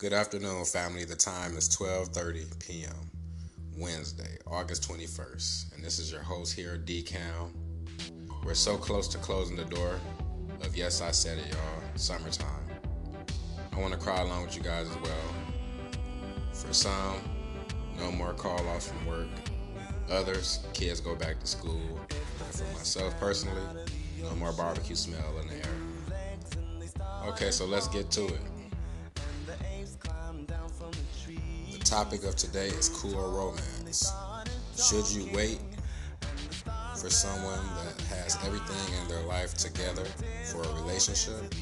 Good afternoon, family. The time is 12:30 p.m. Wednesday, August 21st, and this is your host here, D-Cam. We're so close to closing the door of Yes, I Said It, y'all. Summertime. I want to cry along with you guys as well. For some, no more call offs from work. Others, kids go back to school. And for myself personally, no more barbecue smell in the air. Okay, so let's get to it. Topic of today is cool romance. Should you wait for someone that has everything in their life together for a relationship?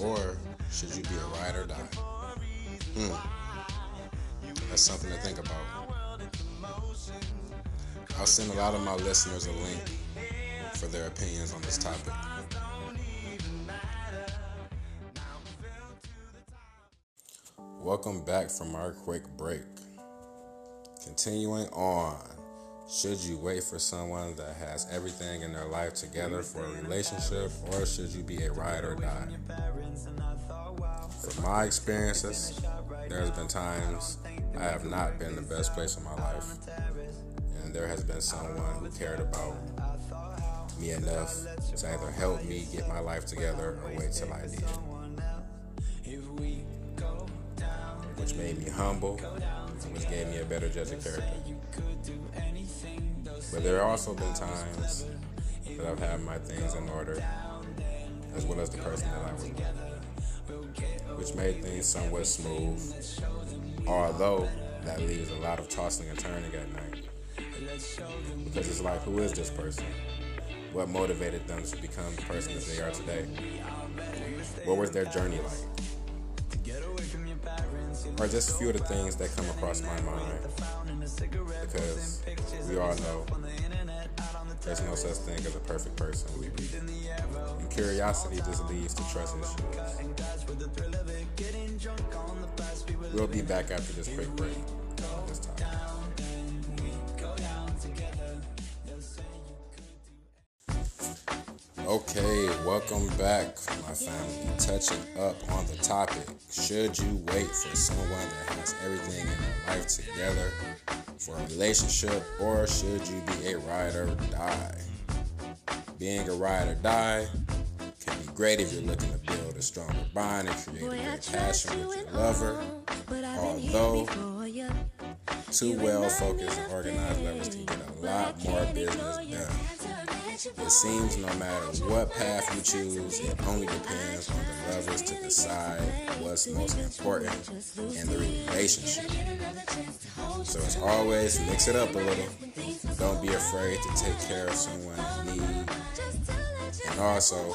Or should you be a ride or die? Hmm. That's something to think about. I'll send a lot of my listeners a link for their opinions on this topic. Welcome back from our quick break. Continuing on, should you wait for someone that has everything in their life together for a relationship, or should you be a ride or die? From my experiences, there's been times I have not been the best place in my life, and there has been someone who cared about me enough to either help me get my life together or wait till I did. Which made me humble, which gave me a better judge of character. But there have also been times that I've had my things in order, as well as the person that I was with, which made things somewhat smooth, although that leaves a lot of tossing and turning at night. Because it's like, who is this person? What motivated them to become the person that they are today? What was their journey like? Or just a few of the things that come across my mind. Because we all know there's no such thing as a perfect person. And curiosity just leads to trust issues. We'll be back after this quick break. Okay, welcome back, my family. Touching up on the topic should you wait for someone that has everything in their life together for a relationship, or should you be a ride or die? Being a ride or die can be great if you're looking to build a stronger bond and create a great passion with your lover. Although, two well focused and organized lovers can get a lot more business done. It seems no matter what path you choose, it only depends on the lovers to decide what's most important in the relationship. So it's always mix it up a little. Don't be afraid to take care of someone's need. And also,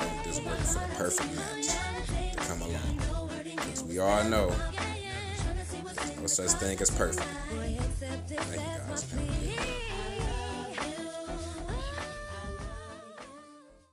don't just wait for the perfect match to come along. Because we all know there's no such thing as perfect.